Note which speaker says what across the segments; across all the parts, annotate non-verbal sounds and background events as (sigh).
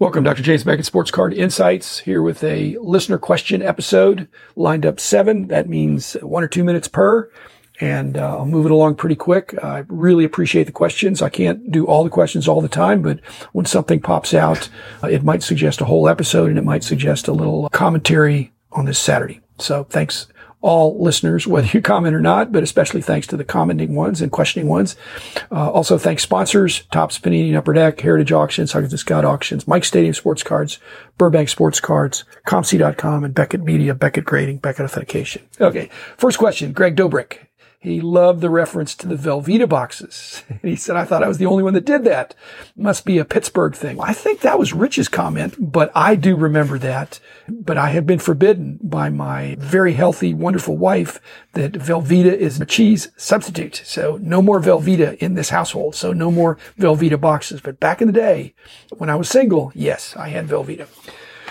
Speaker 1: Welcome, Dr. James Beckett, Sports Card Insights, here with a listener question episode. Lined up seven. That means one or two minutes per. And uh, I'll move it along pretty quick. I really appreciate the questions. I can't do all the questions all the time, but when something pops out, uh, it might suggest a whole episode and it might suggest a little commentary on this Saturday. So thanks all listeners, whether you comment or not, but especially thanks to the commenting ones and questioning ones. Uh, also, thanks sponsors, Topps Panini Upper Deck, Heritage Auctions, Huggins and Scott Auctions, Mike Stadium Sports Cards, Burbank Sports Cards, ComC.com, and Beckett Media, Beckett Grading, Beckett Authentication. Okay, first question, Greg Dobrick. He loved the reference to the Velveeta boxes. (laughs) He said, I thought I was the only one that did that. Must be a Pittsburgh thing. I think that was Rich's comment, but I do remember that. But I have been forbidden by my very healthy, wonderful wife that Velveeta is a cheese substitute. So no more Velveeta in this household. So no more Velveeta boxes. But back in the day, when I was single, yes, I had Velveeta.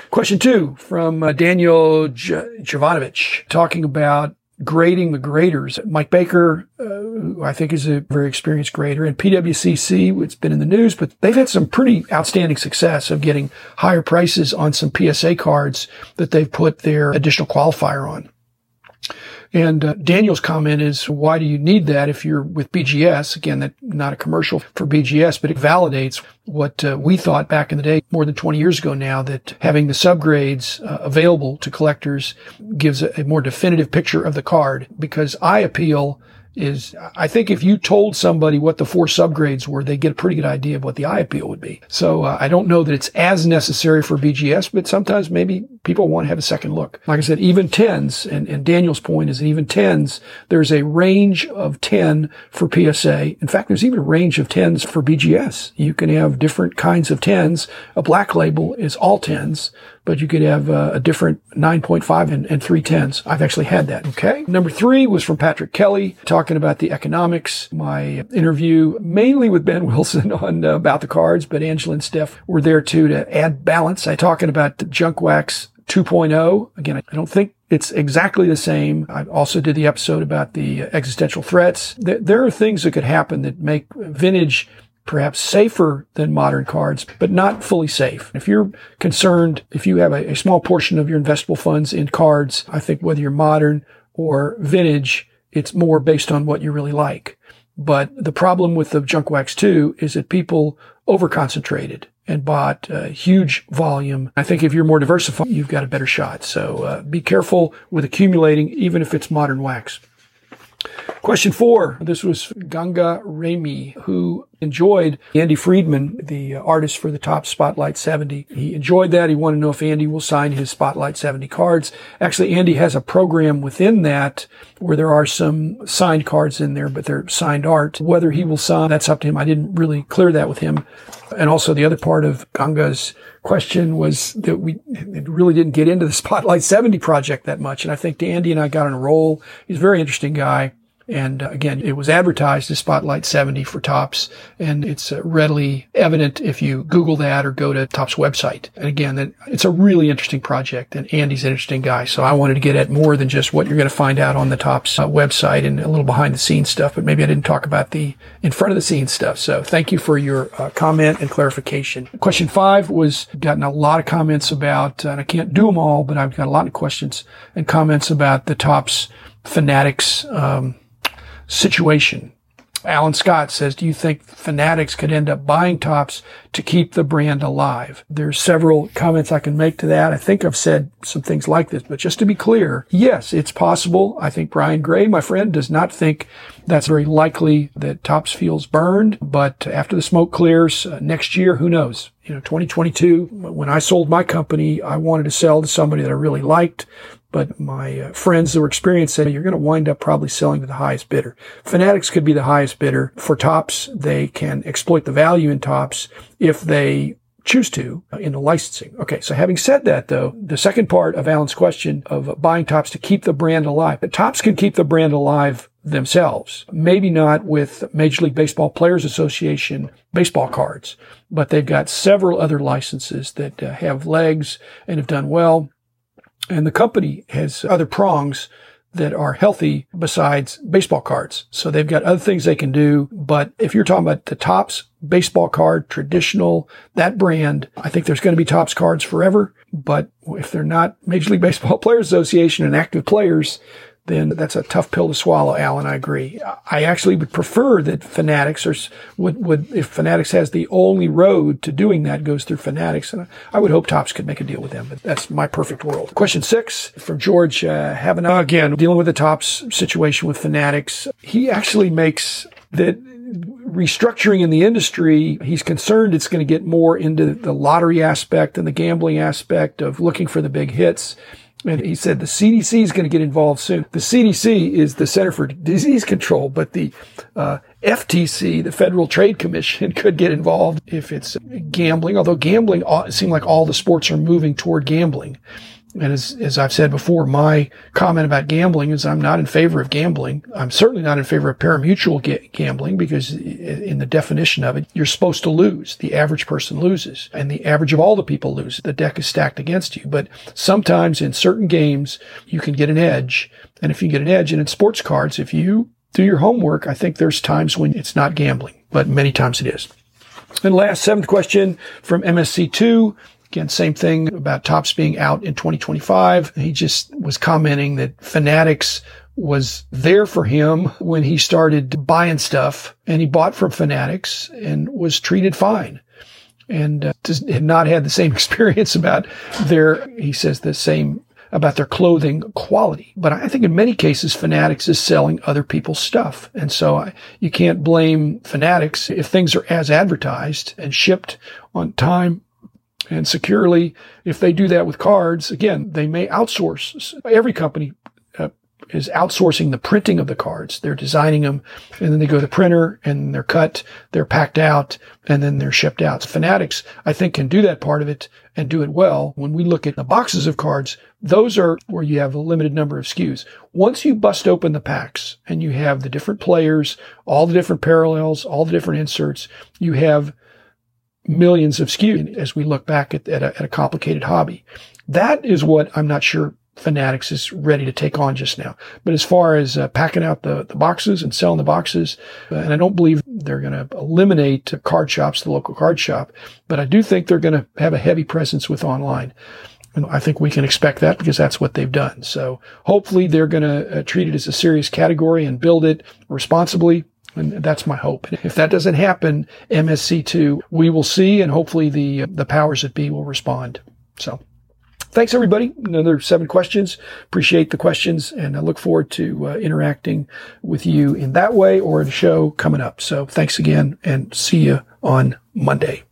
Speaker 1: Question two from uh, Daniel J- Jovanovich talking about grading the graders. Mike Baker, uh, who I think is a very experienced grader, and PWCC, it's been in the news, but they've had some pretty outstanding success of getting higher prices on some PSA cards that they've put their additional qualifier on. And uh, Daniel's comment is, why do you need that if you're with BGS? Again, that not a commercial for BGS, but it validates what uh, we thought back in the day, more than 20 years ago now, that having the subgrades uh, available to collectors gives a, a more definitive picture of the card because eye appeal is I think if you told somebody what the four subgrades were, they get a pretty good idea of what the eye appeal would be. So uh, I don't know that it's as necessary for BGS, but sometimes maybe people want to have a second look. Like I said, even tens, and, and Daniel's point is even tens, there's a range of 10 for PSA. In fact, there's even a range of tens for BGS. You can have different kinds of tens. A black label is all tens but you could have uh, a different 9.5 and, and three tens. I've actually had that. Okay. Number three was from Patrick Kelly talking about the economics. My interview mainly with Ben (laughs) Wilson on uh, about the cards, but Angela and Steph were there too to add balance. I talking about the junk wax 2.0. Again, I don't think it's exactly the same. I also did the episode about the existential threats. There are things that could happen that make vintage perhaps safer than modern cards, but not fully safe. If you're concerned, if you have a, small portion of your investable funds in cards, I think whether you're modern or vintage, it's more based on what you really like. But the problem with the Junk Wax 2 is that people over-concentrated and bought a huge volume. I think if you're more diversified, you've got a better shot. So uh, be careful with accumulating, even if it's modern wax. Question four. This was Ganga Remy, who enjoyed Andy Friedman, the uh, artist for the Topps Spotlight 70. He enjoyed that. He wanted to know if Andy will sign his Spotlight 70 cards. Actually, Andy has a program within that where there are some signed cards in there, but they're signed art. Whether he will sign, that's up to him. I didn't really clear that with him. And also the other part of Ganga's question was that we really didn't get into the Spotlight 70 project that much. And I think Andy and I got on a roll. He's a very interesting guy. And uh, again, it was advertised as Spotlight 70 for Topps, and it's uh, readily evident if you Google that or go to Topps website. And again, it's a really interesting project, and Andy's an interesting guy. So I wanted to get at more than just what you're going to find out on the Topps uh, website and a little behind the scenes stuff. But maybe I didn't talk about the in front of the scenes stuff. So thank you for your uh, comment and clarification. Question five was gotten a lot of comments about, and I can't do them all, but I've got a lot of questions and comments about the Topps Fanatics. Um, situation. Alan Scott says, do you think fanatics could end up buying Topps to keep the brand alive? There's several comments I can make to that. I think I've said some things like this, but just to be clear, yes, it's possible. I think Brian Gray, my friend, does not think that's very likely that Topps feels burned, but after the smoke clears uh, next year, who knows? You know, 2022, when I sold my company, I wanted to sell to somebody that I really liked. But my uh, friends that were experienced said you're going to wind up probably selling to the highest bidder. Fanatics could be the highest bidder. For Topps. they can exploit the value in Topps if they choose to uh, in the licensing. Okay, so having said that though, the second part of Alan's question of buying Topps to keep the brand alive, but Topps can keep the brand alive themselves. Maybe not with Major League Baseball Players Association baseball cards, but they've got several other licenses that uh, have legs and have done well. And the company has other prongs that are healthy besides baseball cards. So they've got other things they can do. But if you're talking about the Topps baseball card, traditional, that brand. I think there's going to be Topps cards forever, but if they're not Major League Baseball (laughs) Players Association and active players, then that's a tough pill to swallow, Alan. I agree. I actually would prefer that Fanatics or would, would, if Fanatics has the only road to doing that goes through Fanatics. And I would hope Topps could make a deal with them, but that's my perfect world. Question six from George uh, Havana. Again, dealing with the Topps situation with Fanatics. He actually makes that restructuring in the industry, he's concerned it's going to get more into the lottery aspect and the gambling aspect of looking for the big hits. And he said the CDC is going to get involved soon. The CDC is the Center for Disease Control, but the uh, FTC, the Federal Trade Commission, (laughs) could get involved if it's gambling. Although gambling, uh, it seems like all the sports are moving toward gambling. And as, as I've said before, my comment about gambling is I'm not in favor of gambling. I'm certainly not in favor of pari-mutuel ga- gambling because in the definition of it, you're supposed to lose. The average person loses and the average of all the people lose. The deck is stacked against you. But sometimes in certain games, you can get an edge. And if you get an edge and in sports cards, if you do your homework, I think there's times when it's not gambling, but many times it is. And last seventh question from MSC2. Again, same thing about Topps being out in 2025. He just was commenting that Fanatics was there for him when he started buying stuff and he bought from Fanatics and was treated fine and uh, had not had the same (laughs) experience about their, he says the same about their clothing quality. But I think in many cases, Fanatics is selling other people's stuff. And so I, you can't blame Fanatics if things are as advertised and shipped on time and securely. If they do that with cards, again, they may outsource. Every company uh, is outsourcing the printing of the cards. They're designing them and then they go to the printer and they're cut, they're packed out, and then they're shipped out. Fanatics, I think, can do that part of it and do it well. When we look at the boxes of cards, those are where you have a limited number of SKUs. Once you bust open the packs and you have the different players, all the different parallels, all the different inserts, you have millions of SKUs as we look back at, at, a, at a complicated hobby. That is what I'm not sure Fanatics is ready to take on just now. But as far as uh, packing out the, the boxes and selling the boxes, uh, and I don't believe they're going to eliminate card shops, the local card shop, but I do think they're going to have a heavy presence with online. And I think we can expect that because that's what they've done. So hopefully they're going to uh, treat it as a serious category and build it responsibly and that's my hope. If that doesn't happen, MSC2, we will see, and hopefully the the powers that be will respond. So, thanks everybody. Another seven questions. Appreciate the questions, and I look forward to uh, interacting with you in that way or in a show coming up. So, thanks again, and see you on Monday.